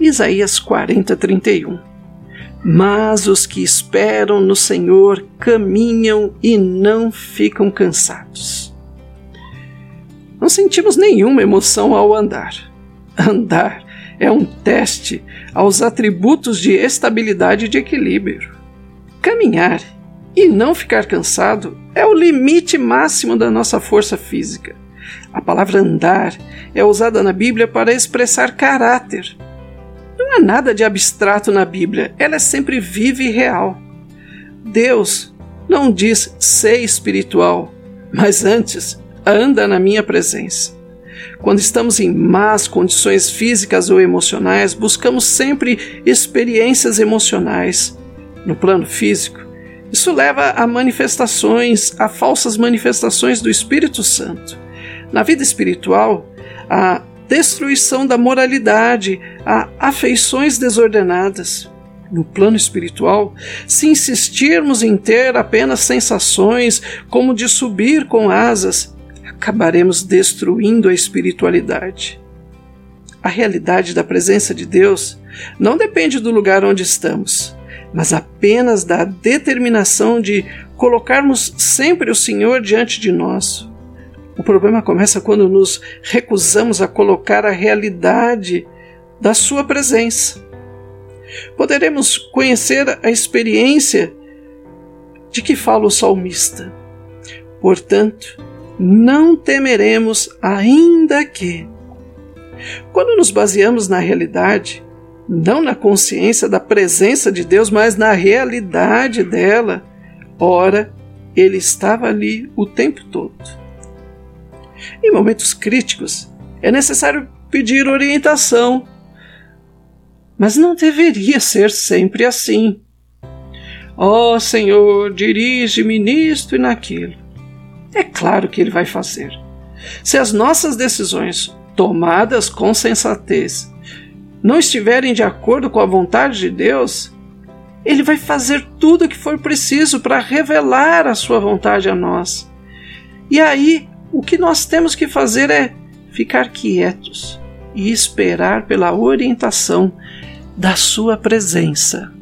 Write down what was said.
Isaías 40, 31. Mas os que esperam no Senhor caminham e não ficam cansados. Não sentimos nenhuma emoção ao andar. Andar é um teste aos atributos de estabilidade e de equilíbrio. Caminhar e não ficar cansado é o limite máximo da nossa força física. A palavra andar é usada na Bíblia para expressar caráter. Não há nada de abstrato na Bíblia, ela é sempre viva e real. Deus não diz ser espiritual, mas antes anda na minha presença. Quando estamos em más condições físicas ou emocionais, buscamos sempre experiências emocionais. No plano físico, isso leva a manifestações, a falsas manifestações do Espírito Santo. Na vida espiritual, a destruição da moralidade, a afeições desordenadas. No plano espiritual, se insistirmos em ter apenas sensações como de subir com asas, acabaremos destruindo a espiritualidade. A realidade da presença de Deus não depende do lugar onde estamos, mas apenas da determinação de colocarmos sempre o Senhor diante de nós. O problema começa quando nos recusamos a colocar a realidade da Sua presença. Poderemos conhecer a experiência de que fala o salmista. Portanto, não temeremos, ainda que. Quando nos baseamos na realidade, não na consciência da presença de Deus, mas na realidade dela, ora, ele estava ali o tempo todo. Em momentos críticos, é necessário pedir orientação, mas não deveria ser sempre assim. Ó oh, Senhor, dirige-me nisto e naquilo. É claro que ele vai fazer. Se as nossas decisões, tomadas com sensatez, não estiverem de acordo com a vontade de Deus, ele vai fazer tudo o que for preciso para revelar a sua vontade a nós. E aí, o que nós temos que fazer é ficar quietos e esperar pela orientação da sua presença.